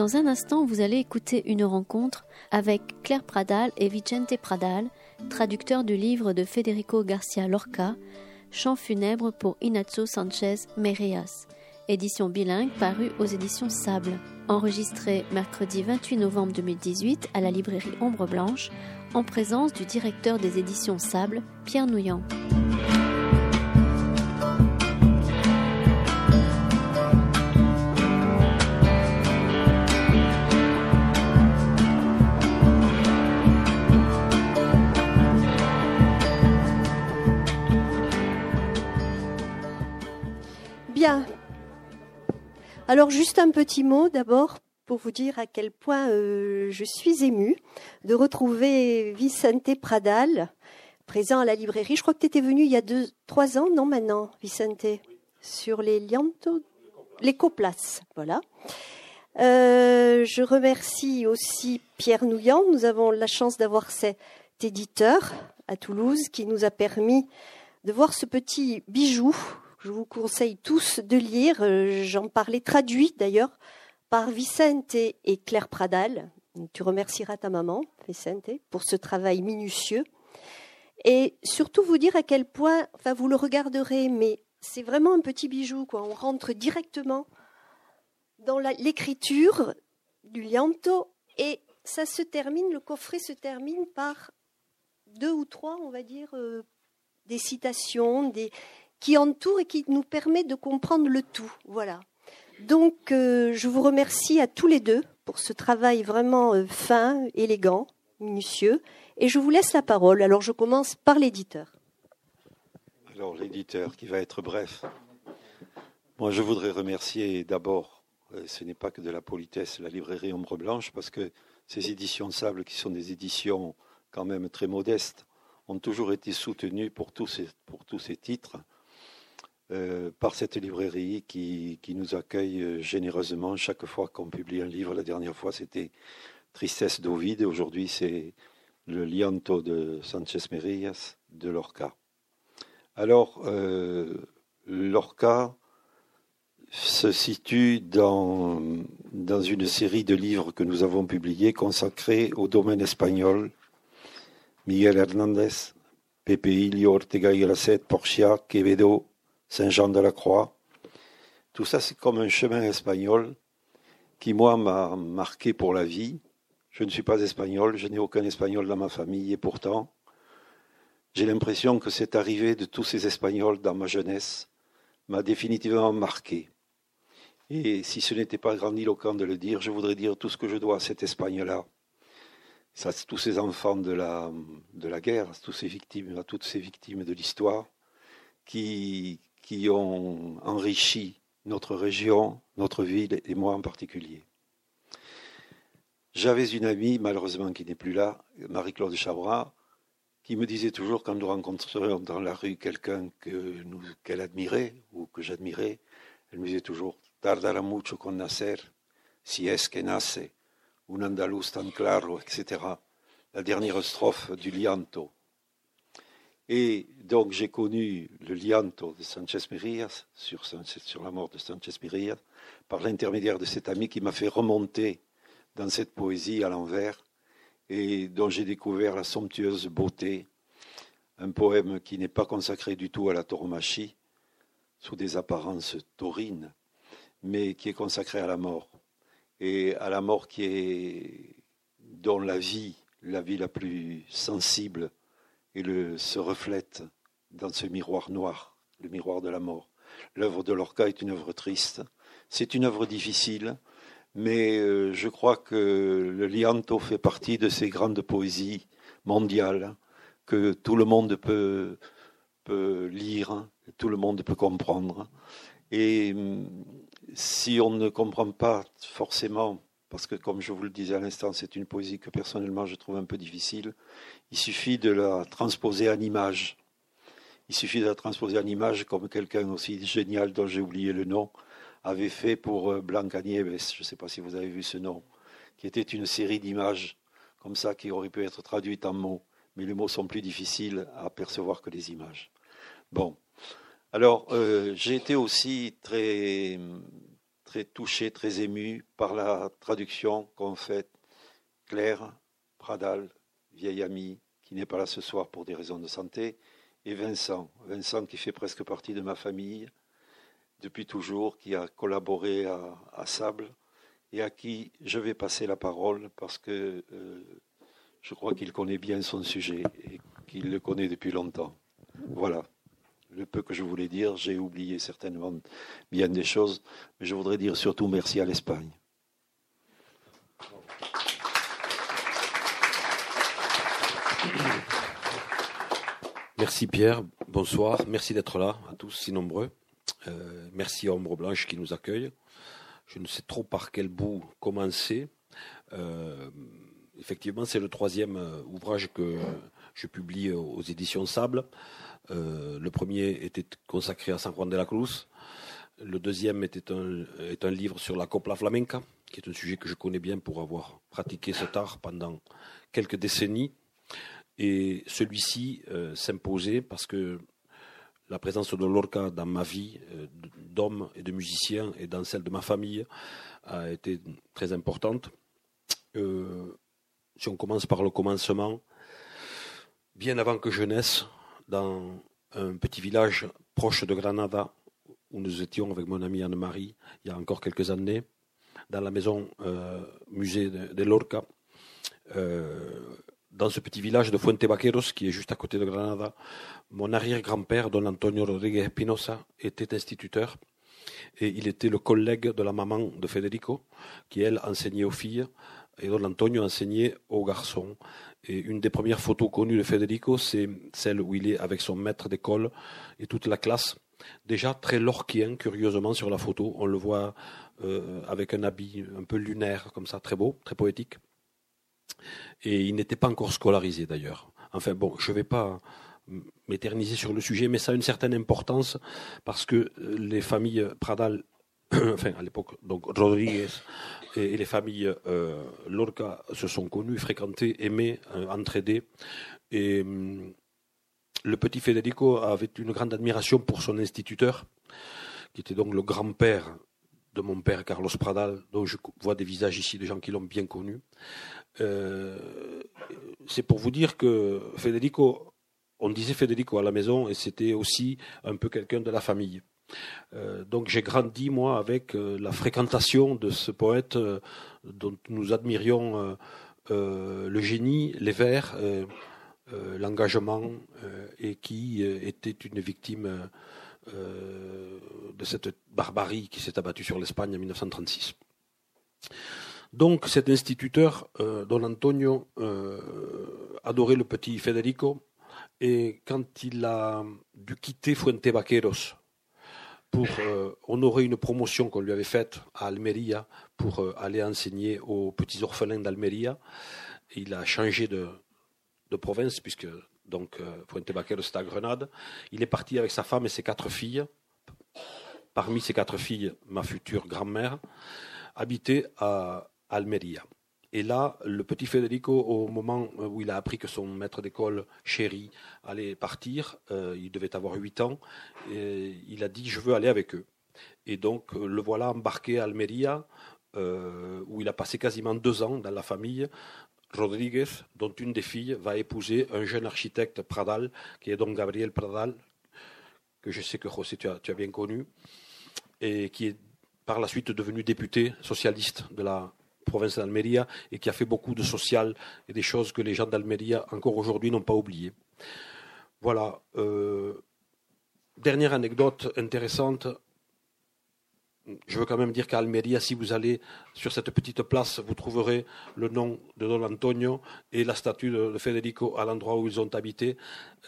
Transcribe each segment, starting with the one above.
Dans un instant, vous allez écouter une rencontre avec Claire Pradal et Vicente Pradal, traducteurs du livre de Federico Garcia Lorca, Chant funèbre pour Inacho Sanchez Mereas, édition bilingue parue aux éditions Sable, enregistrée mercredi 28 novembre 2018 à la librairie Ombre Blanche, en présence du directeur des éditions Sable, Pierre Nouillant. Alors juste un petit mot d'abord pour vous dire à quel point euh, je suis émue de retrouver Vicente Pradal, présent à la librairie. Je crois que tu étais venu il y a deux, trois ans, non maintenant, Vicente, sur les lianto, l'écoplace, voilà. Euh, je remercie aussi Pierre Nouillant. Nous avons la chance d'avoir cet éditeur à Toulouse qui nous a permis de voir ce petit bijou. Je vous conseille tous de lire. Euh, j'en parlais traduit d'ailleurs par Vicente et Claire Pradal. Tu remercieras ta maman, Vicente, pour ce travail minutieux. Et surtout vous dire à quel point, enfin vous le regarderez, mais c'est vraiment un petit bijou, quoi. On rentre directement dans l'écriture du lianto et ça se termine, le coffret se termine par deux ou trois, on va dire, euh, des citations, des, qui entourent et qui nous permettent de comprendre le tout. Voilà. Donc, euh, je vous remercie à tous les deux pour ce travail vraiment euh, fin, élégant, minutieux. Et je vous laisse la parole. Alors, je commence par l'éditeur. Alors, l'éditeur qui va être bref. Moi, je voudrais remercier d'abord, euh, ce n'est pas que de la politesse, la librairie Ombre Blanche, parce que ces éditions Sable, qui sont des éditions quand même très modestes, ont toujours été soutenues pour tous ces, pour tous ces titres. Euh, par cette librairie qui, nous accueille euh, généreusement chaque fois qu'on publie un livre. La dernière fois, c'était Tristesse d'Ovide. Aujourd'hui, c'est le Lianto de Sanchez Merillas de Lorca. Alors, euh, Lorca se situe dans, dans une série de livres que nous avons publiés consacrés au domaine espagnol. Miguel Hernández, Pepe Ilio, Ortega y Gasset, Porcia, Quevedo, Saint-Jean de la Croix. Tout ça, c'est comme un chemin espagnol qui, moi, m'a marqué pour la vie. Je ne suis pas espagnol, je n'ai aucun espagnol dans ma famille, et pourtant, j'ai l'impression que cette arrivée de tous ces Espagnols dans ma jeunesse m'a définitivement marqué. Et si ce n'était pas grandiloquent de le dire, je voudrais dire tout ce que je dois à cette Espagne-là. Tous ces enfants de la, de la guerre, tous ces victimes, à toutes ces victimes de l'histoire, qui, qui ont enrichi notre région, notre ville et moi en particulier. J'avais une amie, malheureusement qui n'est plus là, Marie-Claude Chabras, qui me disait toujours quand nous rencontrions dans la rue quelqu'un qu'elle admirait ou que j'admirais, elle me disait toujours Tardara mucho con nacer, si es que nace, un andaluz tan claro, etc. La dernière strophe du Lianto. Et donc j'ai connu le lianto de Sanchez Merillas sur, la mort de Sanchez Merillas par l'intermédiaire de cet ami qui m'a fait remonter dans cette poésie à l'envers et dont j'ai découvert la somptueuse beauté, un poème qui n'est pas consacré du tout à la tauromachie, sous des apparences taurines, mais qui est consacré à la mort, et à la mort qui est dont la vie, la vie la plus sensible, et le, se reflète dans ce miroir noir, le miroir de la mort. L'œuvre de Lorca est une œuvre triste, c'est une œuvre difficile, mais euh, je crois que le lianto fait partie de ces grandes poésies mondiales que tout le monde peut, peut lire, tout le monde peut comprendre. Et hum, si on ne comprend pas forcément, parce que comme je vous le disais à l'instant, c'est une poésie que personnellement je trouve un peu difficile, il suffit de la transposer en image. Il suffit de la transposer en image comme quelqu'un aussi génial dont j'ai oublié le nom avait fait pour euh, Blancanieves. Je ne sais pas si vous avez vu ce nom, qui était une série d'images comme ça qui auraient pu être traduites en mots, mais les mots sont plus difficiles à percevoir que les images. Bon, alors euh, j'ai été aussi très très touché, très ému par la traduction qu'ont faite Claire Pradal, vieille amie, qui n'est pas là ce soir pour des raisons de santé, et Vincent. Vincent qui fait presque partie de ma famille depuis toujours, qui a collaboré à, Sable et à qui je vais passer la parole parce que euh, je crois qu'il connaît bien son sujet et qu'il le connaît depuis longtemps. Voilà le peu que je voulais dire. J'ai oublié certainement bien des choses, mais je voudrais dire surtout merci à l'Espagne. Merci Pierre, bonsoir, merci d'être là à tous si nombreux. Euh, merci à Ombre Blanche qui nous accueille. Je ne sais trop par quel bout commencer. Euh, effectivement, c'est le troisième euh, ouvrage que je publie aux éditions Sable. le premier était consacré à San Juan de la Cruz. Le deuxième était un, est un livre sur la copla flamenca, qui est un sujet que je connais bien pour avoir pratiqué cet art pendant quelques décennies. Et celui-ci s'imposait parce que la présence de Lorca dans ma vie euh, d'homme et de musicien et dans celle de ma famille a été très importante. Euh, si on commence par le commencement, bien avant que je naisse, dans un petit village proche de Granada, où nous étions avec mon amie Anne-Marie il y a encore quelques années, dans la maison euh, musée de, Lorca, dans ce petit village de Fuente Vaqueros, qui est juste à côté de Granada, mon arrière-grand-père, don Antonio Rodríguez Espinosa, était instituteur et il était le collègue de la maman de Federico, qui elle enseignait aux filles et don Antonio enseignait aux garçons. Et une des premières photos connues de Federico, c'est celle où il est avec son maître d'école et toute la classe. Déjà très lorquien, curieusement, sur la photo. On le voit euh, avec un habit un peu lunaire, comme ça, très beau, très poétique. Et il n'était pas encore scolarisé d'ailleurs. Enfin bon, je ne vais pas m'éterniser sur le sujet, mais ça a une certaine importance parce que les familles Pradal, enfin à l'époque, donc Rodriguez et, les familles euh, Lorca se sont connues, fréquentées, aimées, euh, entraidées. Et hum, le petit Federico avait une grande admiration pour son instituteur, qui était donc le grand-père de mon père Carlos Pradal, dont je vois des visages ici de gens qui l'ont bien connu. Euh, c'est pour vous dire que Federico, on disait Federico à la maison et c'était aussi un peu quelqu'un de la famille. Euh, donc j'ai grandi moi avec euh, la fréquentation de ce poète dont nous admirions le génie, les vers, l'engagement et qui était une victime de cette barbarie qui s'est abattue sur l'Espagne en 1936. Donc cet instituteur, euh, Don Antonio, euh, adorait le petit Federico, et quand il a dû quitter Fuente Vaqueros pour euh, honorer une promotion qu'on lui avait faite à Almeria pour aller enseigner aux petits orphelins d'Almeria, il a changé de, province puisque donc Fuente Vaqueros est à Grenade. Il est parti avec sa femme et ses quatre filles. Parmi ces quatre filles, ma future grand-mère habitait à Almeria. Et là, le petit Federico, au moment où il a appris que son maître d'école chéri allait partir, euh, il devait avoir 8 ans, il a dit Je veux aller avec eux. Et donc, le voilà embarqué à Almeria, euh, où il a passé quasiment deux ans dans la famille. Rodriguez, dont une des filles va épouser un jeune architecte Pradal, qui est donc Gabriel Pradal, que je sais que José, tu as bien connu, et qui est par la suite devenu député socialiste de la province d'Almeria et qui a fait beaucoup de social et des choses que les gens d'Almeria encore aujourd'hui n'ont pas oubliées. Voilà. Euh, dernière anecdote intéressante. Je veux quand même dire qu'à Almeria, si vous allez sur cette petite place, vous trouverez le nom de Don Antonio et la statue de Federico à l'endroit où ils ont habité.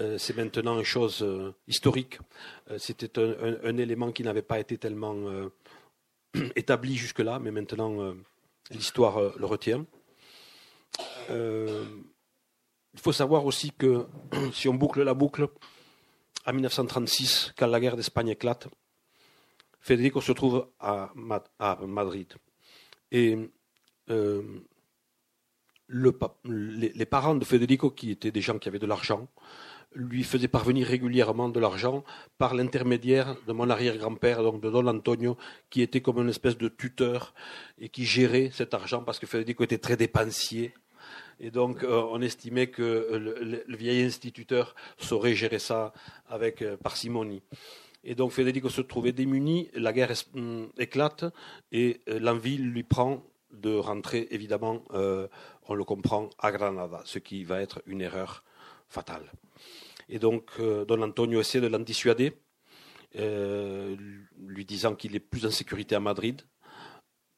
Euh, c'est maintenant une chose euh, historique. C'était un, élément qui n'avait pas été tellement établi jusque-là, mais maintenant l'histoire euh, le retient. Euh, il faut savoir aussi que si on boucle la boucle, en 1936, quand la guerre d'Espagne éclate, Federico se trouve à, Madrid. Et euh, le, les, parents de Federico, qui étaient des gens qui avaient de l'argent, lui faisait parvenir régulièrement de l'argent par l'intermédiaire de mon arrière-grand-père, donc de Don Antonio, qui était comme une espèce de tuteur et qui gérait cet argent parce que Federico était très dépensier. Et donc, euh, on estimait que le, vieil instituteur saurait gérer ça avec euh, parcimonie. Et donc, Federico se trouvait démuni, la guerre hum, éclate et euh, l'envie lui prend de rentrer, évidemment, on le comprend, à Granada, ce qui va être une erreur fatale. Et donc, euh, Don Antonio essaie de l'en dissuader, euh, lui disant qu'il est plus en sécurité à Madrid,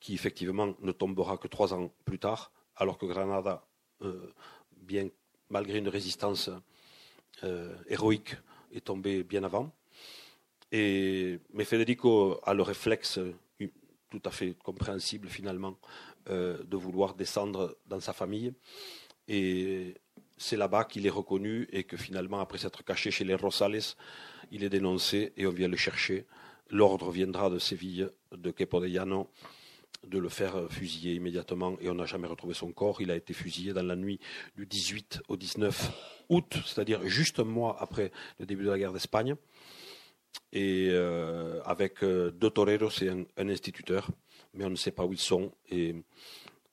qui effectivement ne tombera que trois ans plus tard, alors que Granada, euh, bien malgré une résistance héroïque, est tombé bien avant. Mais Federico a le réflexe tout à fait compréhensible finalement de vouloir descendre dans sa famille. Et c'est là-bas qu'il est reconnu et que finalement, après s'être caché chez les Rosales, il est dénoncé et on vient le chercher. L'ordre viendra de Séville, de Quepodellano, de le faire fusiller immédiatement et on n'a jamais retrouvé son corps. Il a été fusillé dans la nuit du 18 au 19 août, c'est-à-dire juste un mois après le début de la guerre d'Espagne, et euh, avec euh, deux toreros et un, un, instituteur, mais on ne sait pas où ils sont. Et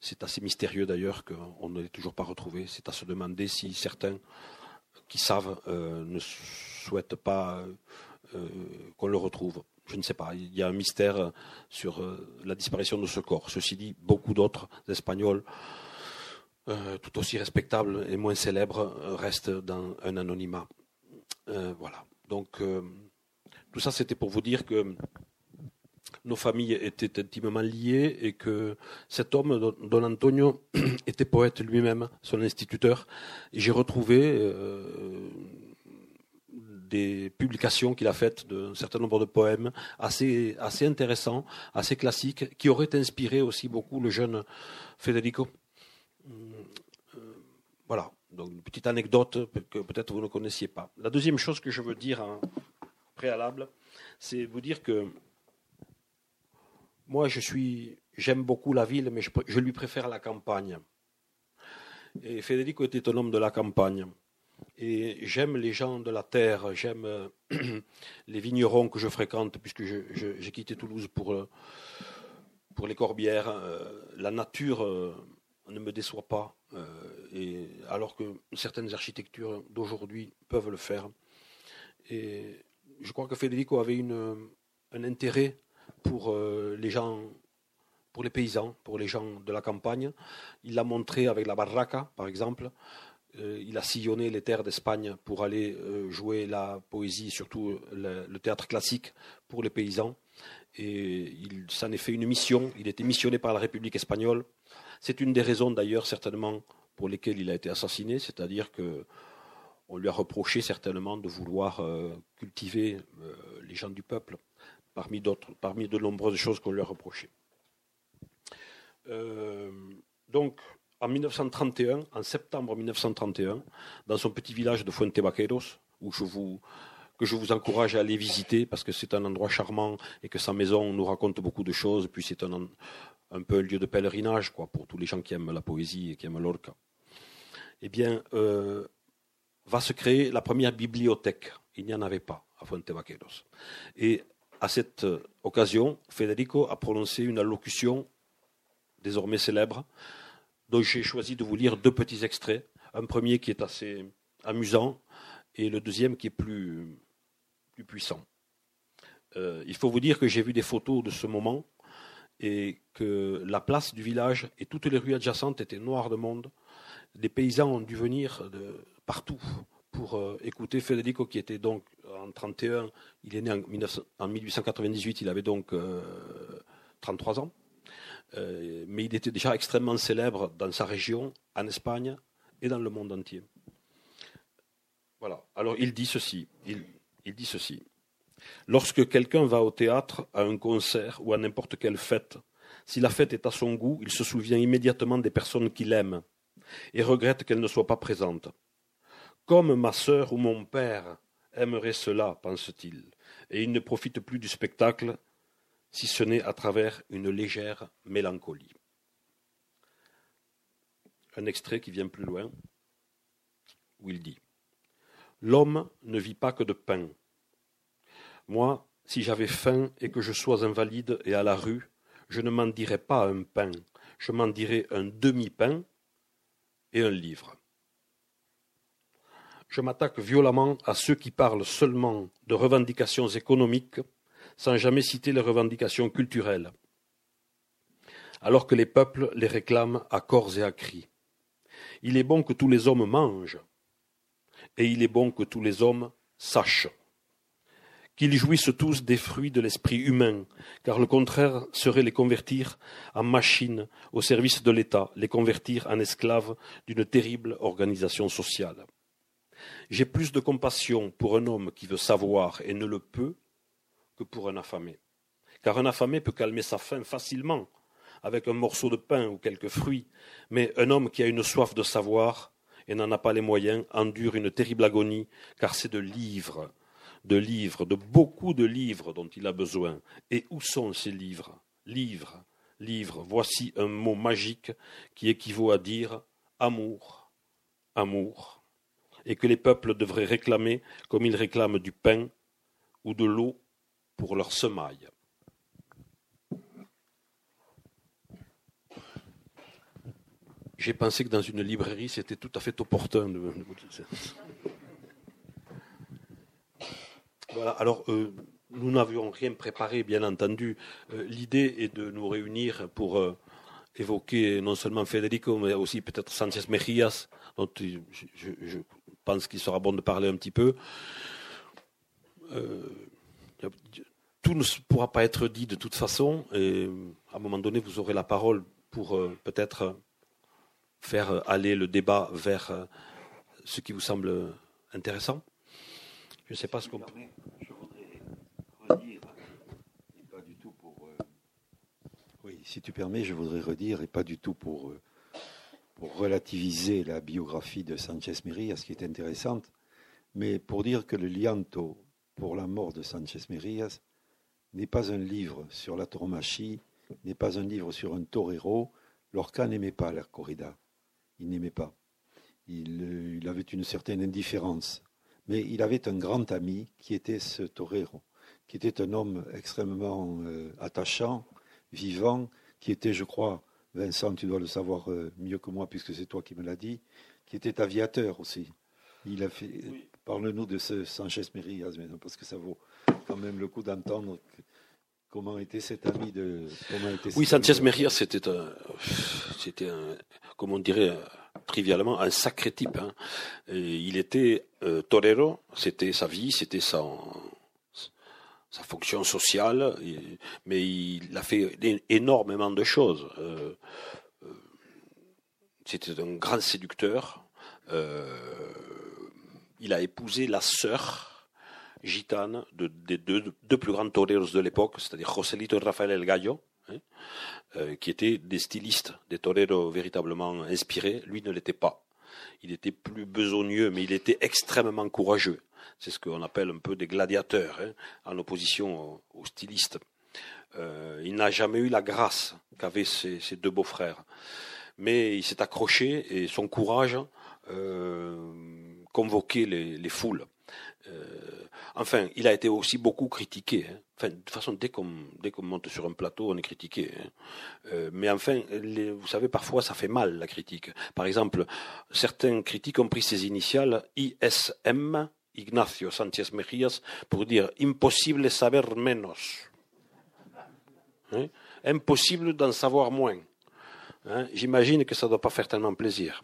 c'est assez mystérieux d'ailleurs qu'on ne l'ait toujours pas retrouvé. C'est à se demander si certains qui savent euh, ne souhaitent pas euh, qu'on le retrouve. Je ne sais pas. Il y a un mystère sur euh, la disparition de ce corps. Ceci dit, beaucoup d'autres Espagnols, tout aussi respectables et moins célèbres, restent dans un anonymat. voilà. Donc, tout ça, c'était pour vous dire que nos familles étaient intimement liées et que cet homme, Don Antonio, était poète lui-même, son instituteur. J'ai retrouvé euh, des publications qu'il a faites d'un certain nombre de poèmes assez, assez intéressants, assez classiques, qui auraient inspiré aussi beaucoup le jeune Federico. Euh, voilà, donc une petite anecdote que peut-être vous ne connaissiez pas. La deuxième chose que je veux dire préalable, c'est vous dire que moi, je suis, j'aime beaucoup la ville, mais je, lui préfère la campagne. Et Federico était un homme de la campagne. Et j'aime les gens de la terre, j'aime euh, les vignerons que je fréquente, puisque j'ai quitté Toulouse pour, euh, pour les corbières. Euh, la nature ne me déçoit pas, alors que certaines architectures d'aujourd'hui peuvent le faire. Et je crois que Federico avait une, un intérêt pour euh, les gens, pour les paysans, pour les gens de la campagne. Il l'a montré avec la barraca, par exemple. Euh, il a sillonné les terres d'Espagne pour aller euh, jouer la poésie, surtout le, théâtre classique pour les paysans. Et il s'en est fait une mission. Il était missionné par la République espagnole. C'est une des raisons d'ailleurs certainement pour lesquelles il a été assassiné, c'est-à-dire que on lui a reproché certainement de vouloir cultiver les gens du peuple parmi parmi de nombreuses choses qu'on lui a reprochées. Euh, donc, en 1931, en septembre 1931, dans son petit village de Fuente Vaqueros, où je vous, que je vous encourage à aller visiter parce que c'est un endroit charmant et que sa maison nous raconte beaucoup de choses, puis c'est un, un peu un lieu de pèlerinage quoi, pour tous les gens qui aiment la poésie et qui aiment l'orca. Eh bien, euh, va se créer la première bibliothèque. Il n'y en avait pas à Fuente Vaqueros. Et à cette euh, occasion, Federico a prononcé une allocution désormais célèbre, dont j'ai choisi de vous lire deux petits extraits. Un premier qui est assez amusant et le deuxième qui est plus, puissant. Euh, il faut vous dire que j'ai vu des photos de ce moment et que la place du village et toutes les rues adjacentes étaient noires de monde. Des paysans ont dû venir de partout pour euh, écouter Federico, qui était donc en 31, il est né en, 1898, il avait donc 33 euh, ans. Euh, mais il était déjà extrêmement célèbre dans sa région, en Espagne et dans le monde entier. Voilà. Alors il dit ceci. Il dit ceci. Lorsque quelqu'un va au théâtre, à un concert ou à n'importe quelle fête, si la fête est à son goût, il se souvient immédiatement des personnes qu'il aime et regrette qu'elles ne soient pas présentes. Comme ma sœur ou mon père aimerait cela, pense-t-il, et il ne profite plus du spectacle, si ce n'est à travers une légère mélancolie. Un extrait qui vient plus loin, où il dit L'homme ne vit pas que de pain. Moi, si j'avais faim et que je sois invalide et à la rue, je ne m'en dirais pas un pain, je m'en dirais un demi-pain et un livre. Je m'attaque violemment à ceux qui parlent seulement de revendications économiques sans jamais citer les revendications culturelles, alors que les peuples les réclament à corps et à cri. Il est bon que tous les hommes mangent, et il est bon que tous les hommes sachent qu'ils jouissent tous des fruits de l'esprit humain, car le contraire serait les convertir en machines au service de l'État, les convertir en esclaves d'une terrible organisation sociale. J'ai plus de compassion pour un homme qui veut savoir et ne le peut que pour un affamé. Car un affamé peut calmer sa faim facilement avec un morceau de pain ou quelques fruits, mais un homme qui a une soif de savoir et n'en a pas les moyens endure une terrible agonie, car c'est de livres, de livres, de beaucoup de livres dont il a besoin. Et où sont ces livres? Livres, livres, voici un mot magique qui équivaut à dire amour, amour, et que les peuples devraient réclamer comme ils réclament du pain ou de l'eau pour leur semaille. J'ai pensé que dans une librairie, c'était tout à fait opportun de, vous Voilà, alors euh, nous n'avions rien préparé, bien entendu. Euh, l'idée est de nous réunir pour euh, évoquer non seulement Federico, mais aussi peut-être Sanchez Mejías, dont je pense qu'il sera bon de parler un petit peu. tout ne pourra pas être dit de toute façon, et à un moment donné, vous aurez la parole pour peut-être faire aller le débat vers euh, ce qui vous semble intéressant Je ne sais pas ce qu'on. Je voudrais redire, et pas du tout pour. Euh, oui, si tu permets, je voudrais redire, et pas du tout pour, euh, pour relativiser la biographie de Sanchez Merillas, qui est intéressante, mais pour dire que le lianto pour la mort de Sanchez Merillas n'est pas un livre sur la tauromachie, n'est pas un livre sur un torero. Lorca n'aimait pas la corrida il n'aimait pas. Euh, il, avait une certaine indifférence. Mais il avait un grand ami qui était ce torero, qui était un homme extrêmement euh, attachant, vivant, qui était, je crois, Vincent, tu dois le savoir euh, mieux que moi puisque c'est toi qui me l'as dit, qui était aviateur aussi. Il a fait. Parle-nous de ce Sanchez Merillas parce que ça vaut quand même le coup d'entendre comment était cet ami de. oui, Sanchez Merillas, c'était un, c'était un, comme on dirait trivialement, un sacré type. Hein. il était euh, torero, c'était sa vie, c'était sa, sa fonction sociale, mais il a fait énormément de choses. Euh, euh, c'était un grand séducteur. il a épousé la sœur gitane des deux, plus grands toreros de l'époque, c'est-à-dire Joselito Rafael El Gallo. Hein. Euh, qui étaient des stylistes, des toreros véritablement inspirés. Lui ne l'était pas. Il était plus besogneux, mais il était extrêmement courageux. C'est ce qu'on appelle un peu des gladiateurs, hein, en opposition aux, stylistes. Euh, il n'a jamais eu la grâce qu'avaient ses, deux beaux-frères. Mais il s'est accroché et son courage euh, convoquait les, foules. Enfin, il a été aussi beaucoup critiqué. Hein. Enfin, de toute façon, dès qu'on monte sur un plateau, on est critiqué. Hein. Euh, mais enfin, vous savez, parfois, ça fait mal la critique. Par exemple, certains critiques ont pris ses initiales ISM, Ignacio Sanchez Mejías, pour dire impossible saber menos. Hein? Impossible d'en savoir moins. J'imagine que ça ne doit pas faire tellement plaisir.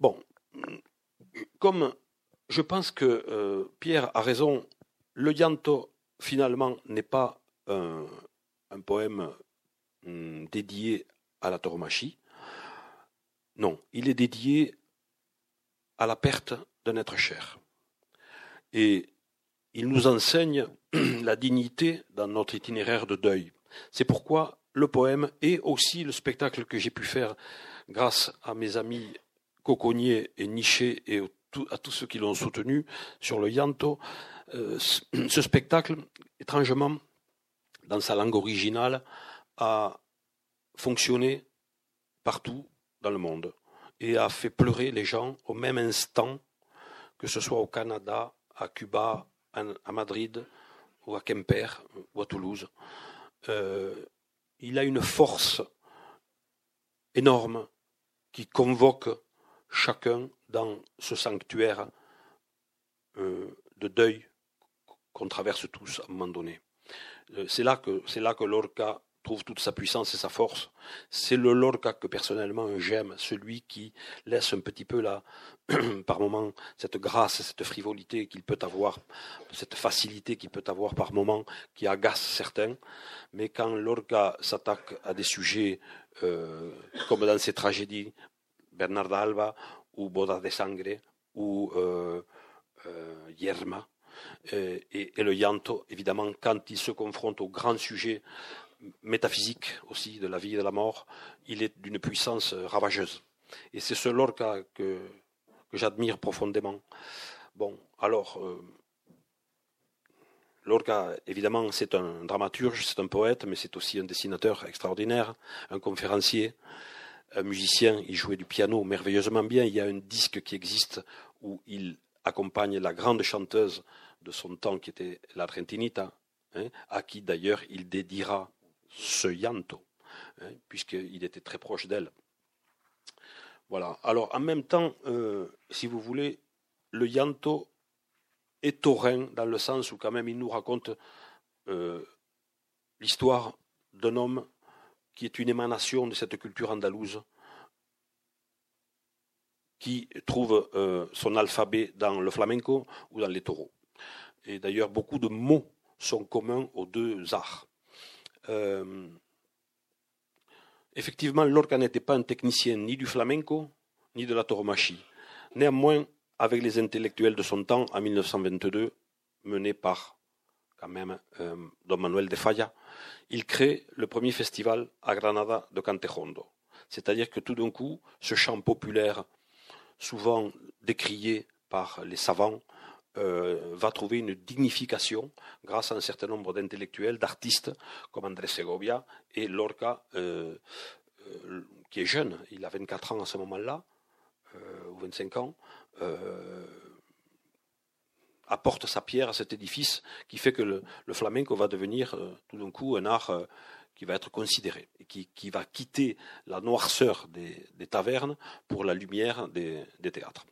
Bon, comme je pense que euh, Pierre a raison. Le Llanto, finalement, n'est pas un, poème hum, dédié à la tauromachie. Non, il est dédié à la perte d'un être cher. Et il nous enseigne la dignité dans notre itinéraire de deuil. C'est pourquoi le poème et aussi le spectacle que j'ai pu faire grâce à mes amis Coconnier et Niché et à tous ceux qui l'ont soutenu sur le Yanto. Euh, ce spectacle, étrangement, dans sa langue originale, a fonctionné partout dans le monde et a fait pleurer les gens au même instant que ce soit au Canada, à Cuba, à Madrid, ou à Quimper, ou à Toulouse. Euh, il a une force énorme qui convoque chacun dans ce sanctuaire euh, de deuil qu'on traverse tous à un moment donné. Euh, c'est là que c'est là que Lorca trouve toute sa puissance et sa force. C'est le Lorca que personnellement j'aime, celui qui laisse un petit peu là, par moment, cette grâce, cette frivolité qu'il peut avoir, cette facilité qu'il peut avoir par moment, qui agace certains. Mais quand Lorca s'attaque à des sujets euh, comme dans ses tragédies, Bernard Alba ou Boda de Sangre ou euh, euh, Yerma, et, et, le Yanto, évidemment, quand il se confronte aux grands sujets métaphysique aussi de la vie et de la mort, il est d'une puissance euh, ravageuse. Et c'est ce Lorca que, j'admire profondément. Bon, alors, euh, Lorca, évidemment, c'est un dramaturge, c'est un poète, mais c'est aussi un dessinateur extraordinaire, un conférencier, un musicien. Il jouait du piano merveilleusement bien. Il y a un disque qui existe où il accompagne la grande chanteuse de son temps, qui était la Trentinita, hein, à qui d'ailleurs il dédiera ce Yanto, hein, puisqu'il était très proche d'elle. Voilà. Alors, en même temps, euh, si vous voulez, le Yanto est taurin dans le sens où, quand même, il nous raconte euh, l'histoire d'un homme qui est une émanation de cette culture andalouse, qui trouve euh, son alphabet dans le flamenco ou dans les taureaux. Et d'ailleurs, beaucoup de mots sont communs aux deux arts. Euh, effectivement, Lorca n'était pas un technicien ni du flamenco ni de la tauromachie. Néanmoins, avec les intellectuels de son temps, en 1922, menés par quand même euh, Don Manuel de Falla, il crée le premier festival à Granada de Cantejondo. C'est-à-dire que tout d'un coup, ce chant populaire, souvent décrié par les savants, euh, va trouver une dignification grâce à un certain nombre d'intellectuels, d'artistes comme Andrés Segovia et Lorca, euh, euh, qui est jeune, il a 24 ans à ce moment-là, ou 25 ans, apporte sa pierre à cet édifice qui fait que le, flamenco va devenir tout d'un coup un art qui va être considéré et qui, qui va quitter la noirceur des, des tavernes pour la lumière des, des théâtres.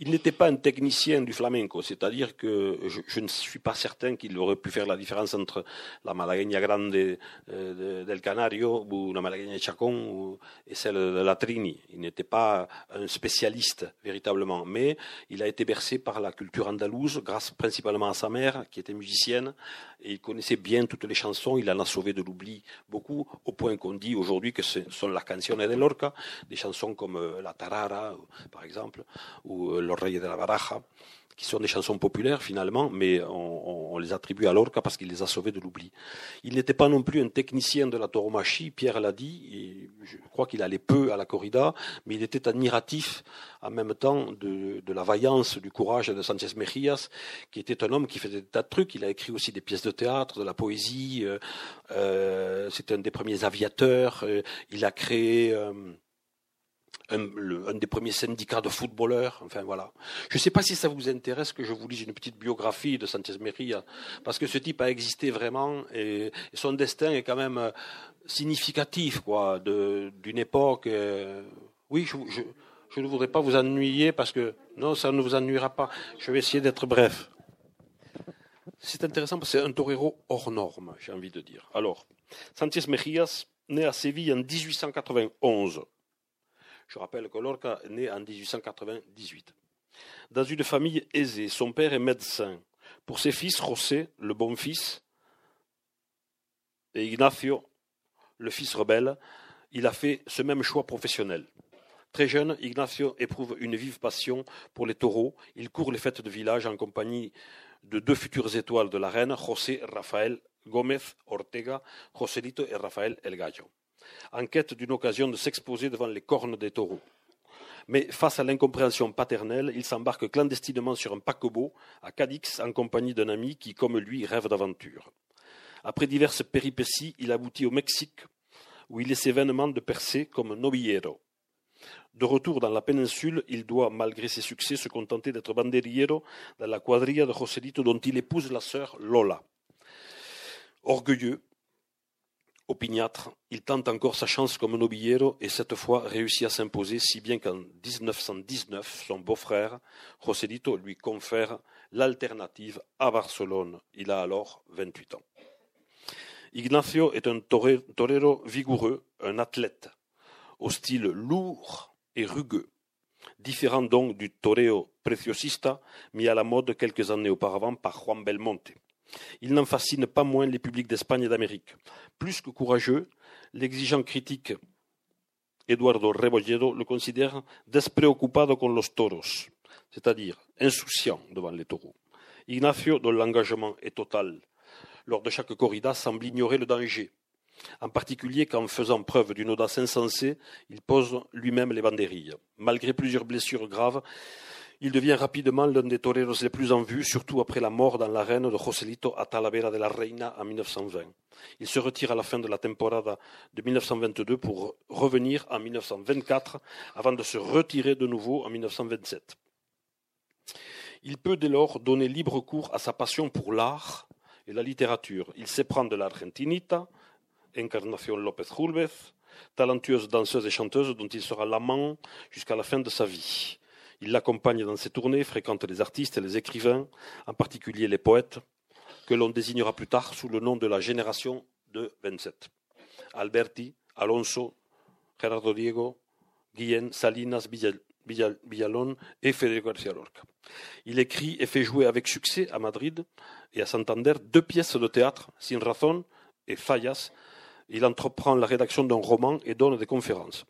Il n'était pas un technicien du flamenco, c'est-à-dire que je, ne suis pas certain qu'il aurait pu faire la différence entre la malagueña grande euh, del Canario ou la malagueña Chacon et celle de la Trini. Il n'était pas un spécialiste véritablement, mais il a été bercé par la culture andalouse grâce principalement à sa mère qui était musicienne et il connaissait bien toutes les chansons. Il en a sauvé de l'oubli beaucoup au point qu'on dit aujourd'hui que ce sont la canciones de Lorca, des chansons comme euh, la Tarara par exemple ou euh, Los Reyes de la Baraja, qui sont des chansons populaires finalement, mais on, les attribue à Lorca parce qu'il les a sauvés de l'oubli. Il n'était pas non plus un technicien de la tauromachie, Pierre l'a dit, je crois qu'il allait peu à la corrida, mais il était admiratif en même temps de, la vaillance, du courage de Sanchez Mejías, qui était un homme qui faisait des tas de trucs. Il a écrit aussi des pièces de théâtre, de la poésie. Euh, euh, c'était un des premiers aviateurs. Euh, il a créé un, des premiers syndicats de footballeurs. Enfin voilà. Je ne sais pas si ça vous intéresse que je vous lise une petite biographie de Sanchez Meria, parce que ce type a existé vraiment et, son destin est quand même euh, significatif quoi, d'une époque. Euh, oui, je, je, je, ne voudrais pas vous ennuyer parce que non, ça ne vous ennuiera pas. Je vais essayer d'être bref. C'est intéressant parce que c'est un torero hors norme, j'ai envie de dire. Alors, Sanchez Mejías, né à Séville en 1891. Je rappelle que Lorca est né en 1898. Dans une famille aisée, son père est médecin. Pour ses fils, José, le bon fils, et Ignacio, le fils rebelle, il a fait ce même choix professionnel. Très jeune, Ignacio éprouve une vive passion pour les taureaux. Il court les fêtes de village en compagnie de deux futures étoiles de la reine, José Rafael Gómez Ortega, Joselito et Rafael El Gallo en quête d'une occasion de s'exposer devant les cornes des taureaux. Mais face à l'incompréhension paternelle, il s'embarque clandestinement sur un paquebot à Cadix en compagnie d'un ami qui, comme lui, rêve d'aventure. Après diverses péripéties, il aboutit au Mexique, où il essaie vainement de percer comme novillero. De retour dans la péninsule, il doit, malgré ses succès, se contenter d'être banderillero dans la quadrilla de Joselito dont il épouse la sœur Lola. Orgueilleux, opiniâtre, il tente encore sa chance comme nobillero et cette fois réussit à s'imposer, si bien qu'en 1919, son beau-frère, Joselito, lui confère l'alternative à Barcelone. Il a alors 28 ans. Ignacio est un torero vigoureux, un athlète, au style lourd et rugueux, différent donc du toreo preciosista mis à la mode quelques années auparavant par Juan Belmonte. Il n'en fascine pas moins les publics d'Espagne et d'Amérique. Plus que courageux, l'exigeant critique Eduardo Rebolledo le considère despreocupado con los toros, c'est-à-dire insouciant devant les taureaux. Ignacio, dont l'engagement est total, lors de chaque corrida, semble ignorer le danger, en particulier qu'en faisant preuve d'une audace insensée, il pose lui-même les banderilles. Malgré plusieurs blessures graves, il devient rapidement l'un des toreros les plus en vue, surtout après la mort dans l'arène de Joselito à de la Reina en 1920. Il se retire à la fin de la temporada de 1922 pour revenir en 1924 avant de se retirer de nouveau en 1927. Il peut dès lors donner libre cours à sa passion pour l'art et la littérature. Il s'éprend de l'Argentinita, Encarnación López Julvez, talentueuse danseuse et chanteuse dont il sera l'amant jusqu'à la fin de sa vie. Il l'accompagne dans ses tournées, fréquente les artistes et les écrivains, en particulier les poètes, que l'on désignera plus tard sous le nom de la génération de 27. Alberti, Alonso, Gerardo Diego, Guillén, Salinas, Villalón et Federico García Lorca. Il écrit et fait jouer avec succès à Madrid et à Santander deux pièces de théâtre, Sin Razón et Fallas. Il entreprend la rédaction d'un roman et donne des conférences.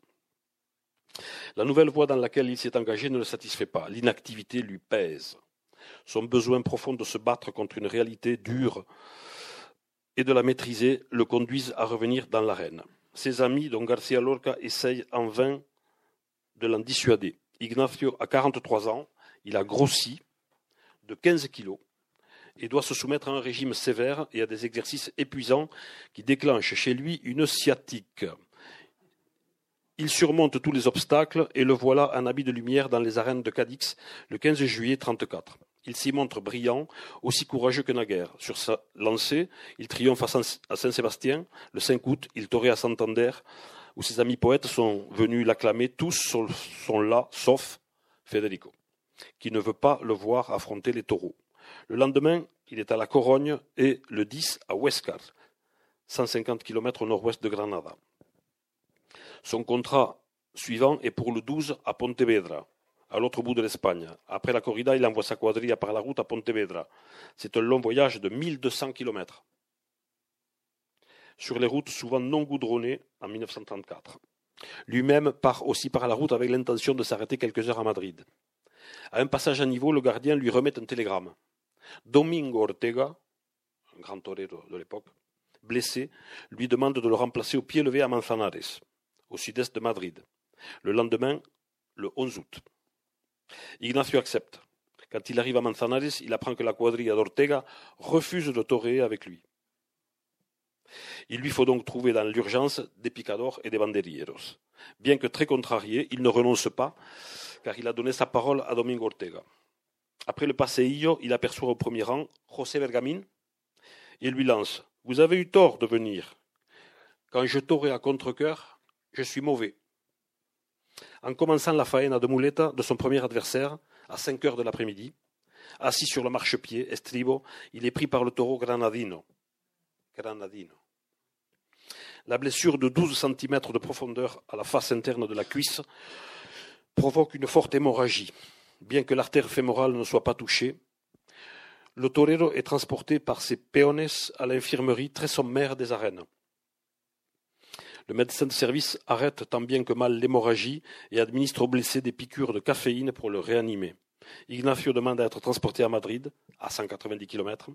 La nouvelle voie dans laquelle il s'est engagé ne le satisfait pas. L'inactivité lui pèse. Son besoin profond de se battre contre une réalité dure et de la maîtriser le conduisent à revenir dans l'arène. Ses amis, dont Garcia Lorca, essayent en vain de l'en dissuader. Ignacio a 43 ans, il a grossi de 15 kilos et doit se soumettre à un régime sévère et à des exercices épuisants qui déclenchent chez lui une sciatique. Il surmonte tous les obstacles et le voilà en habit de lumière dans les arènes de Cadix le 15 juillet 34. Il s'y montre brillant, aussi courageux que naguère. Sur sa lancée, il triomphe à Saint-Sébastien. Le 5 août, il torait à Santander, où ses amis poètes sont venus l'acclamer. Tous sont là, sauf Federico, qui ne veut pas le voir affronter les taureaux. Le lendemain, il est à la Corogne et le 10 à Huescar, 150 km au nord-ouest de Granada. Son contrat suivant est pour le 12 à Pontevedra, à l'autre bout de l'Espagne. Après la corrida, il envoie sa quadrille par la route à Pontevedra. C'est un long voyage de 1200 km. Sur les routes souvent non goudronnées en 1934. Lui-même part aussi par la route avec l'intention de s'arrêter quelques heures à Madrid. À un passage à niveau, le gardien lui remet un télégramme. Domingo Ortega, un grand torero de l'époque, blessé, lui demande de le remplacer au pied levé à Manzanares au sud-est de Madrid. Le lendemain, le 11 août. Ignacio accepte. Quand il arrive à Manzanares, il apprend que la quadrilla d'Ortega refuse de torer avec lui. Il lui faut donc trouver dans l'urgence des picadors et des banderilleros. Bien que très contrarié, il ne renonce pas, car il a donné sa parole à Domingo Ortega. Après le passeillo, il aperçoit au premier rang José Bergamin et lui lance Vous avez eu tort de venir. Quand je torais à contre-cœur, je suis mauvais. En commençant la faena de muleta de son premier adversaire, à cinq heures de l'après-midi, assis sur le marchepied, estribo, il est pris par le taureau Granadino. Granadino. La blessure de 12 cm de profondeur à la face interne de la cuisse provoque une forte hémorragie. Bien que l'artère fémorale ne soit pas touchée, le torero est transporté par ses peones à l'infirmerie très sommaire des arènes. Le médecin de service arrête tant bien que mal l'hémorragie et administre au blessé des piqûres de caféine pour le réanimer. Ignacio demande à être transporté à Madrid, à 190 km,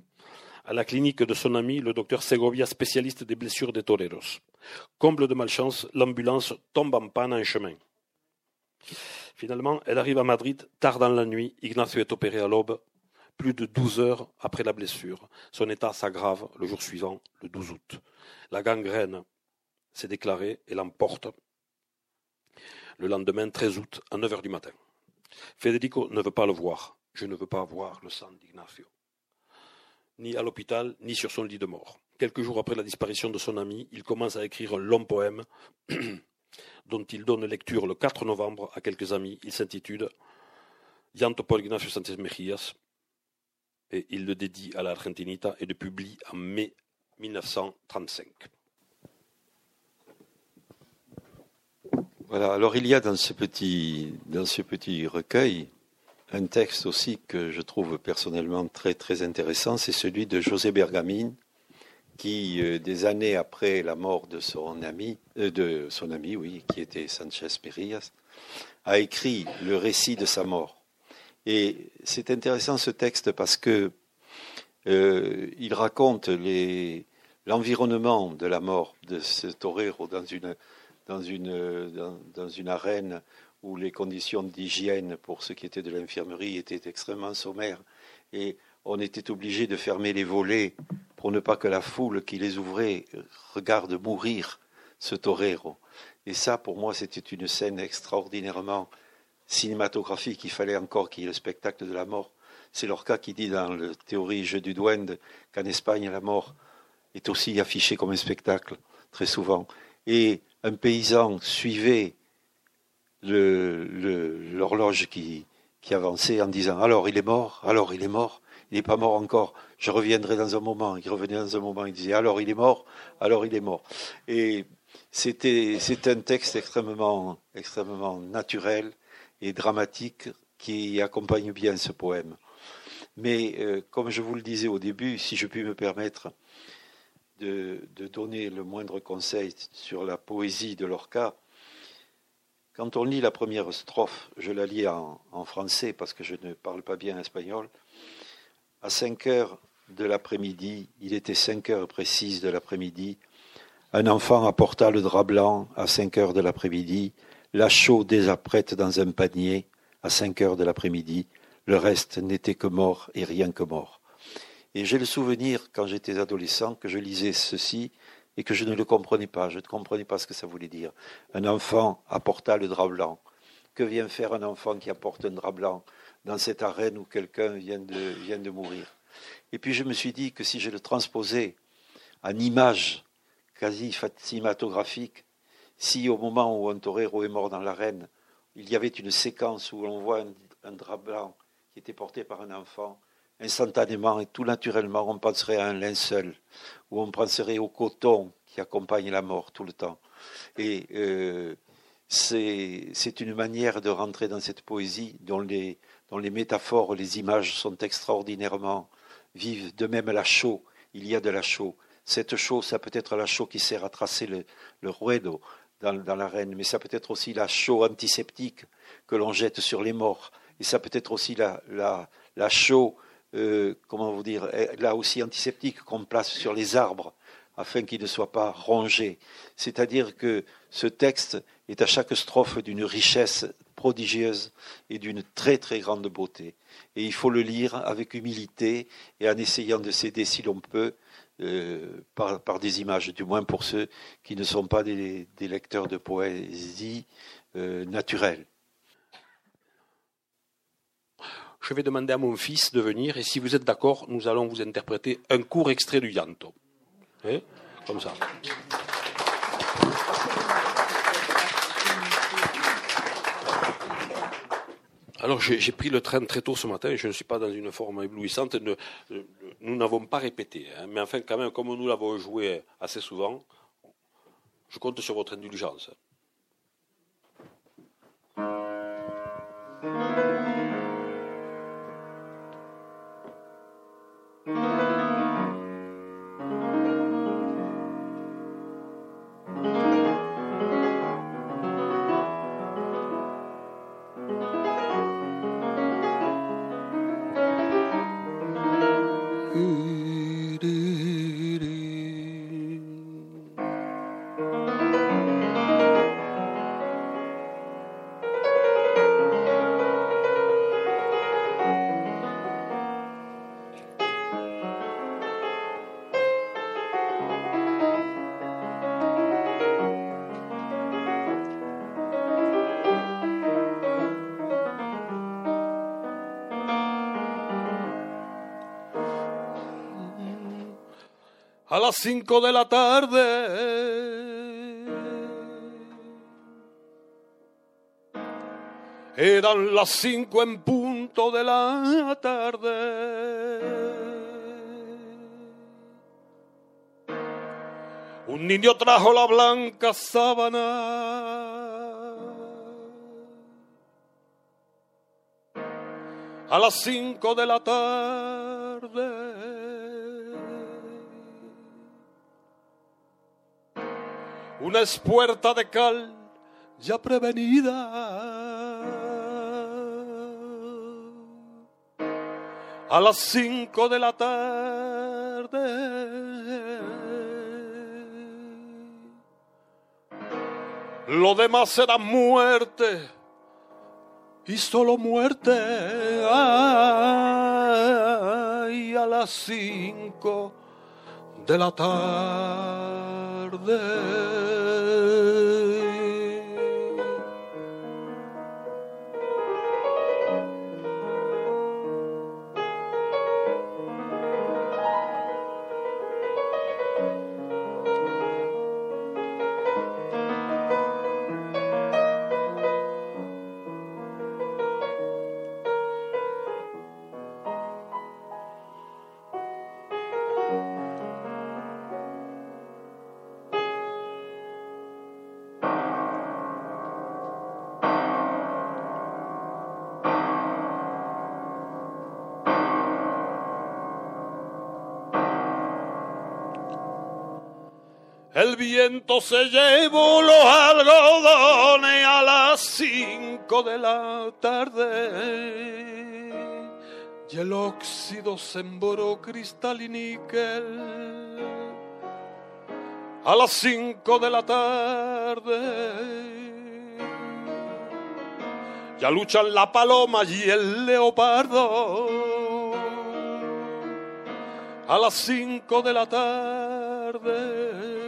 à la clinique de son ami, le docteur Segovia, spécialiste des blessures des toreros. Comble de malchance, l'ambulance tombe en panne en chemin. Finalement, elle arrive à Madrid tard dans la nuit. Ignacio est opéré à l'aube, plus de 12 heures après la blessure. Son état s'aggrave le jour suivant, le 12 août. La gangrène s'est déclaré et l'emporte. Le lendemain, 13 août, à 9 heures du matin. Federico ne veut pas le voir. Je ne veux pas voir le sang d'Ignacio. Ni à l'hôpital, ni sur son lit de mort. Quelques jours après la disparition de son ami, il commence à écrire un long poème dont il donne lecture le 4 novembre à quelques amis. Il s'intitule por Ignacio Sánchez Mejías et il le dédie à l'Argentinita et le publie en mai 1935. Voilà, alors il y a dans ce petit, dans ce petit recueil un texte aussi que je trouve personnellement très très intéressant, c'est celui de José Bergamine, qui euh, des années après la mort de son ami, euh, oui, qui était Sanchez Perillas, a écrit le récit de sa mort. Et c'est intéressant ce texte parce que euh, il raconte l'environnement de la mort de ce torero dans une, dans une, dans, une arène où les conditions d'hygiène pour ceux qui étaient de l'infirmerie étaient extrêmement sommaires. Et on était obligé de fermer les volets pour ne pas que la foule qui les ouvrait regarde mourir ce torero. Et ça, pour moi, c'était une scène extraordinairement cinématographique. Il fallait encore qu'il y ait le spectacle de la mort. C'est Lorca qui dit dans la théorie Jeu du Duende qu'en Espagne, la mort est aussi affichée comme un spectacle, très souvent. Et un paysan suivait l'horloge qui, avançait en disant Alors il est mort, alors il est mort, il n'est pas mort encore, je reviendrai dans un moment. Il revenait dans un moment, il disait Alors il est mort, alors il est mort. Et c'était un texte extrêmement, extrêmement naturel et dramatique qui accompagne bien ce poème. Mais euh, comme je vous le disais au début, si je puis me permettre de, donner le moindre conseil sur la poésie de Lorca, quand on lit la première strophe, je la lis en, français parce que je ne parle pas bien espagnol, à 5 heures de l'après-midi, il était 5 heures précises de l'après-midi, un enfant apporta le drap blanc à 5 heures de l'après-midi, la chaux désapprête dans un panier à 5 heures de l'après-midi, le reste n'était que mort et rien que mort. Et j'ai le souvenir, quand j'étais adolescent, que je lisais ceci et que je ne le comprenais pas. Je ne comprenais pas ce que ça voulait dire. Un enfant apporta le drap blanc. Que vient faire un enfant qui apporte un drap blanc dans cette arène où quelqu'un vient de, mourir? Et puis je me suis dit que si je le transposais en image quasi cinématographique, si au moment où un torero est mort dans l'arène, il y avait une séquence où on voit un drap blanc qui était porté par un enfant, instantanément et tout naturellement, on penserait à un linceul, ou on penserait au coton qui accompagne la mort tout le temps. Et euh, c'est une manière de rentrer dans cette poésie dont les, dont les métaphores, les images sont extraordinairement vives. De même, la chaux, il y a de la chaux. Cette chaux, ça peut être la chaux qui sert à tracer le, le ruedo dans, dans l'arène, mais ça peut être aussi la chaux antiseptique que l'on jette sur les morts et ça peut être aussi la, la, la chaux, euh, comment vous dire, là aussi antiseptique qu'on place sur les arbres afin qu'ils ne soient pas rongés. C'est-à-dire que ce texte est à chaque strophe d'une richesse prodigieuse et d'une très très grande beauté. Et il faut le lire avec humilité et en essayant de s'aider si l'on peut euh, par, des images, du moins pour ceux qui ne sont pas des, lecteurs de poésie euh, naturelle. Je vais demander à mon fils de venir et si vous êtes d'accord, nous allons vous interpréter un court extrait du Yanto. Hein Comme ça. Alors j'ai pris le train très tôt ce matin et je ne suis pas dans une forme éblouissante. Nous n'avons pas répété, hein, mais enfin quand même, comme nous l'avons joué assez souvent, je compte sur votre indulgence. Las cinco de la tarde. Eran las cinco en punto de la tarde. Un niño trajo la blanca sábana. A las cinco de la tarde. Una espuerta de cal ya prevenida. A las cinco de la tarde. Lo demás será muerte y solo muerte. Ay, a las cinco de la tarde. El viento se llevó los algodones a las cinco de la tarde y el óxido sembró cristal y níquel a las cinco de la tarde. Ya luchan la paloma y el leopardo a las cinco de la tarde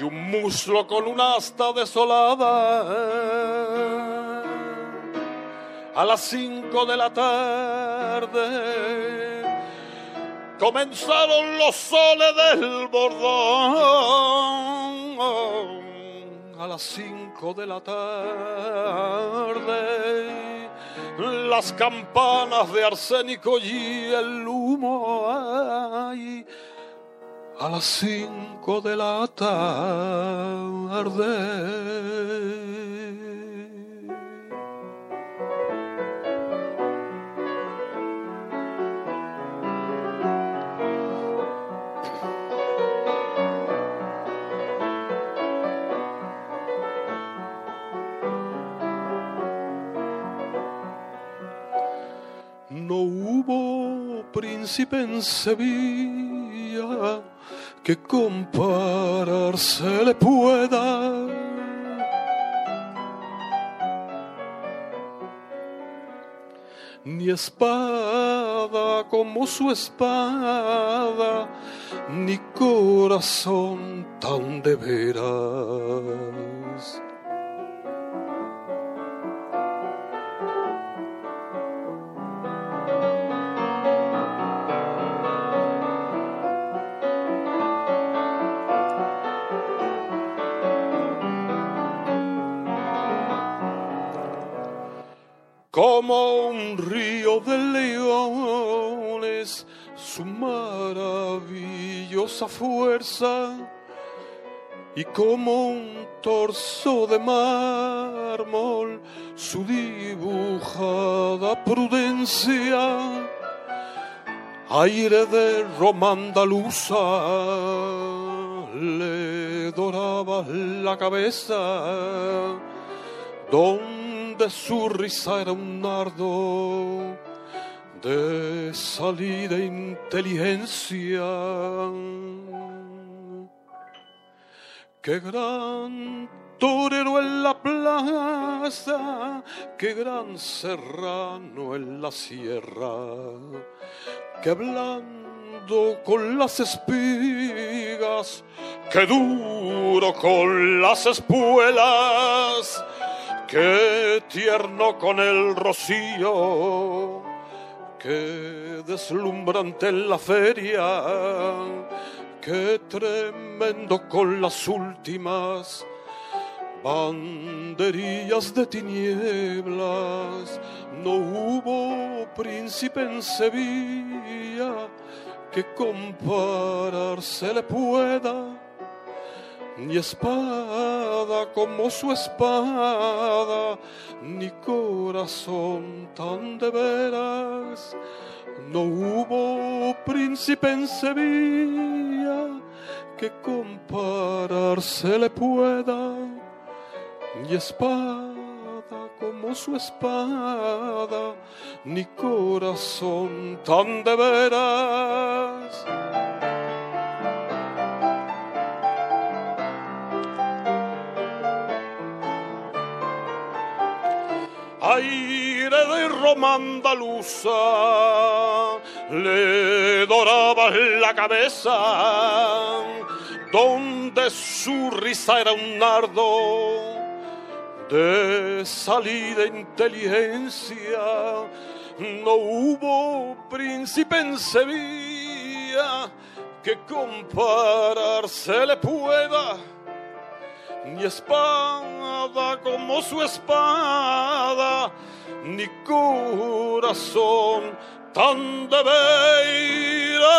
y un muslo con un asta desolada. A las cinco de la tarde comenzaron los soles del bordón. A las cinco de la tarde las campanas de arsénico y el humo. Ay, a las cinco de la tarde. No hubo príncipe en Sevilla que compararse le pueda. Ni espada como su espada, ni corazón tan de veras. Fuerza, y como un torso de mármol, su dibujada prudencia, aire de Roma andaluza, le doraba la cabeza, donde su risa era un nardo de salida e inteligencia. Qué gran torero en la plaza, qué gran serrano en la sierra, qué blando con las espigas, qué duro con las espuelas, qué tierno con el rocío, Qué deslumbrante la feria, qué tremendo con las últimas banderillas de tinieblas. No hubo príncipe en Sevilla que compararse le pueda, ni espada como su espada, ni corazón tan de veras. No hubo príncipe en Sevilla que compararse le pueda, ni espada como su espada, ni corazón tan de veras. Aire de Roma andaluza le doraba la cabeza, donde su risa era un nardo de salida inteligencia. No hubo príncipe en Sevilla que compararse le pueda ni espada como su espada, ni corazón tan de veras.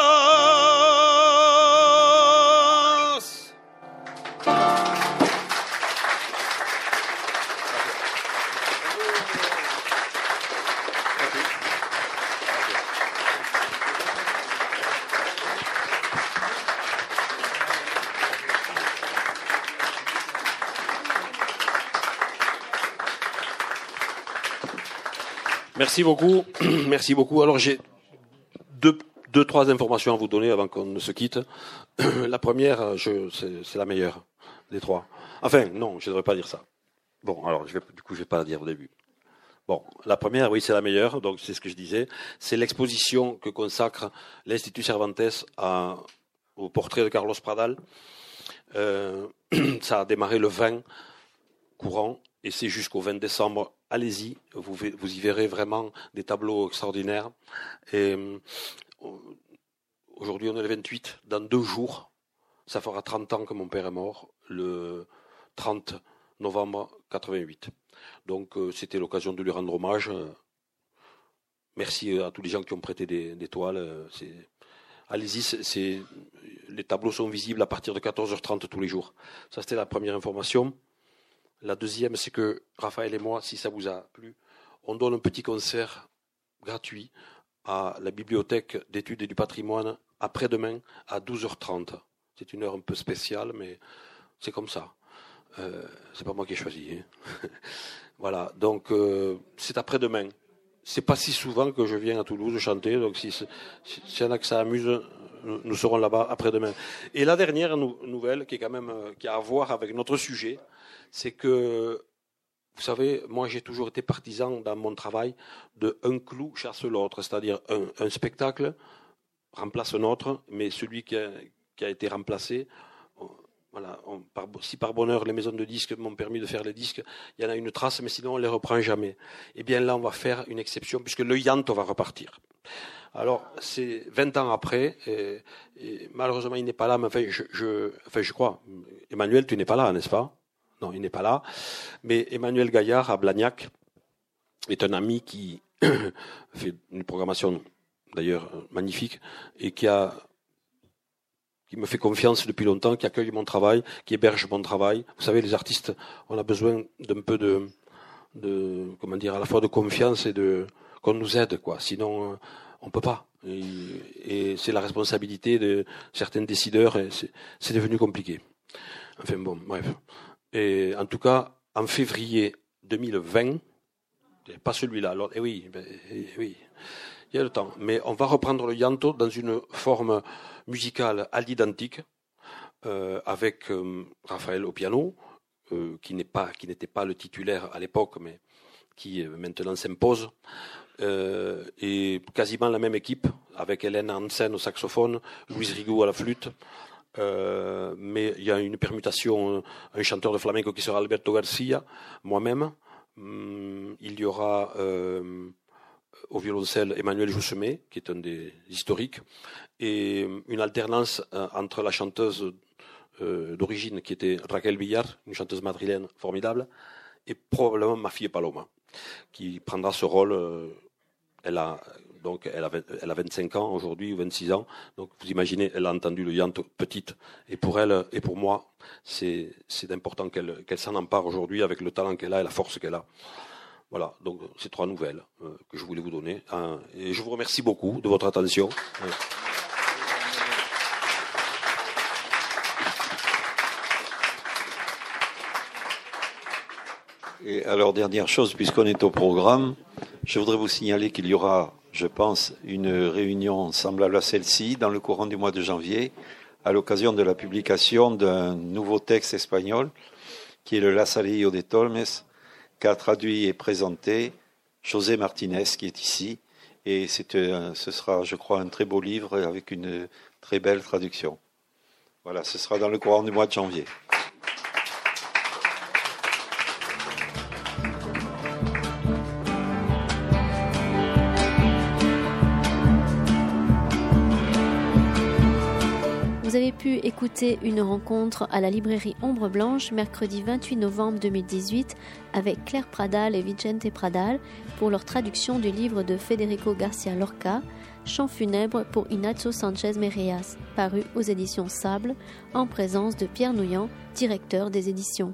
Merci beaucoup. Merci beaucoup. Alors j'ai deux, deux, trois informations à vous donner avant qu'on ne se quitte. La première, c'est la meilleure des trois. Enfin, non, je ne devrais pas dire ça. Bon, alors je vais, du coup, je vais pas la dire au début. Bon, la première, oui, c'est la meilleure. Donc c'est ce que je disais. C'est l'exposition que consacre l'Institut Cervantes au portrait de Carlos Pradal. Euh, ça a démarré le 20 courant et c'est jusqu'au 20 décembre. Allez-y, vous, vous, y verrez vraiment des tableaux extraordinaires. Et euh, aujourd'hui, on est le 28. Dans deux jours, ça fera 30 ans que mon père est mort, le 30 novembre 88. Donc, euh, c'était l'occasion de lui rendre hommage. Merci à tous les gens qui ont prêté des, toiles. Allez-y, les tableaux sont visibles à partir de 14h30 tous les jours. Ça, c'était la première information. La deuxième, c'est que Raphaël et moi, si ça vous a plu, on donne un petit concert gratuit à la bibliothèque d'études et du patrimoine après-demain à 12h30. C'est une heure un peu spéciale, mais c'est comme ça. Euh, c'est pas moi qui ai choisi. Hein. voilà, donc euh, c'est après-demain. C'est pas si souvent que je viens à Toulouse chanter, donc si s'il y en a que ça amuse, nous serons là-bas après-demain. Et la dernière nouvelle, qui est quand même euh, qui a à voir avec notre sujet, c'est que, vous savez, moi j'ai toujours été partisan dans mon travail de un clou chasse l'autre, c'est-à-dire un, spectacle remplace un autre, mais celui qui a, été remplacé, voilà, si par bonheur les maisons de disques m'ont permis de faire les disques, il y en a une trace, mais sinon on les reprend jamais. Eh bien là, on va faire une exception puisque le Yanto va repartir. Alors c'est 20 ans après, et, malheureusement il n'est pas là, mais enfin je, je, enfin je crois, Emmanuel, tu n'es pas là, n'est-ce pas? Non, il n'est pas là. Mais Emmanuel Gaillard à Blagnac est un ami qui fait une programmation d'ailleurs magnifique et qui a me fait confiance depuis longtemps, qui accueille mon travail, qui héberge mon travail. Vous savez, les artistes, on a besoin d'un peu de, comment dire, à la fois de confiance et de qu'on nous aide, quoi. Sinon, on peut pas. Et, et c'est la responsabilité de certains décideurs et c'est devenu compliqué. Enfin bon, bref. Et en tout cas, en février 2020, pas celui-là, alors, eh oui, eh oui, il y a le temps. Mais on va reprendre le yanto dans une forme musicale à l'identique, euh, avec euh, Raphaël au piano, euh, qui n'est pas, qui n'était pas le titulaire à l'époque, mais qui maintenant s'impose, et quasiment la même équipe, avec Hélène Hansen au saxophone, Louise Rigaud à la flûte, euh, mais il y a une permutation, euh, un chanteur de flamenco qui sera Alberto Garcia, moi-même. Hum, il y aura euh, au violoncelle Emmanuel Joussemet, qui est un des historiques, et une alternance entre la chanteuse d'origine qui était Raquel Villar, une chanteuse madrilène formidable, et probablement ma fille Paloma, qui prendra ce rôle. elle a donc elle a, elle a 25 ans aujourd'hui ou 26 ans. Donc vous imaginez, elle a entendu le yant petite. Et pour elle et pour moi, c'est important qu'elle qu'elle s'en empare aujourd'hui avec le talent qu'elle a et la force qu'elle a. Voilà, donc ces trois nouvelles euh, que je voulais vous donner. Hein. et je vous remercie beaucoup de votre attention. Et alors, dernière chose, puisqu'on est au programme, je voudrais vous signaler qu'il y aura je pense, une réunion semblable à celle-ci dans le courant du mois de janvier, à l'occasion de la publication d'un nouveau texte espagnol, qui est le La Salillo de Tolmes, qu'a traduit et présenté José Martinez, qui est ici. Et ce sera, je crois, un très beau livre avec une très belle traduction. Voilà, ce sera dans le courant du mois de janvier. Écouter une rencontre à la librairie Ombre Blanche mercredi 28 novembre 2018 avec Claire Pradal et Vicente Pradal pour leur traduction du livre de Federico Garcia Lorca, Chant funèbre pour Ignacio Sanchez Mereas, paru aux éditions Sable, en présence de Pierre Nouillant, directeur des éditions.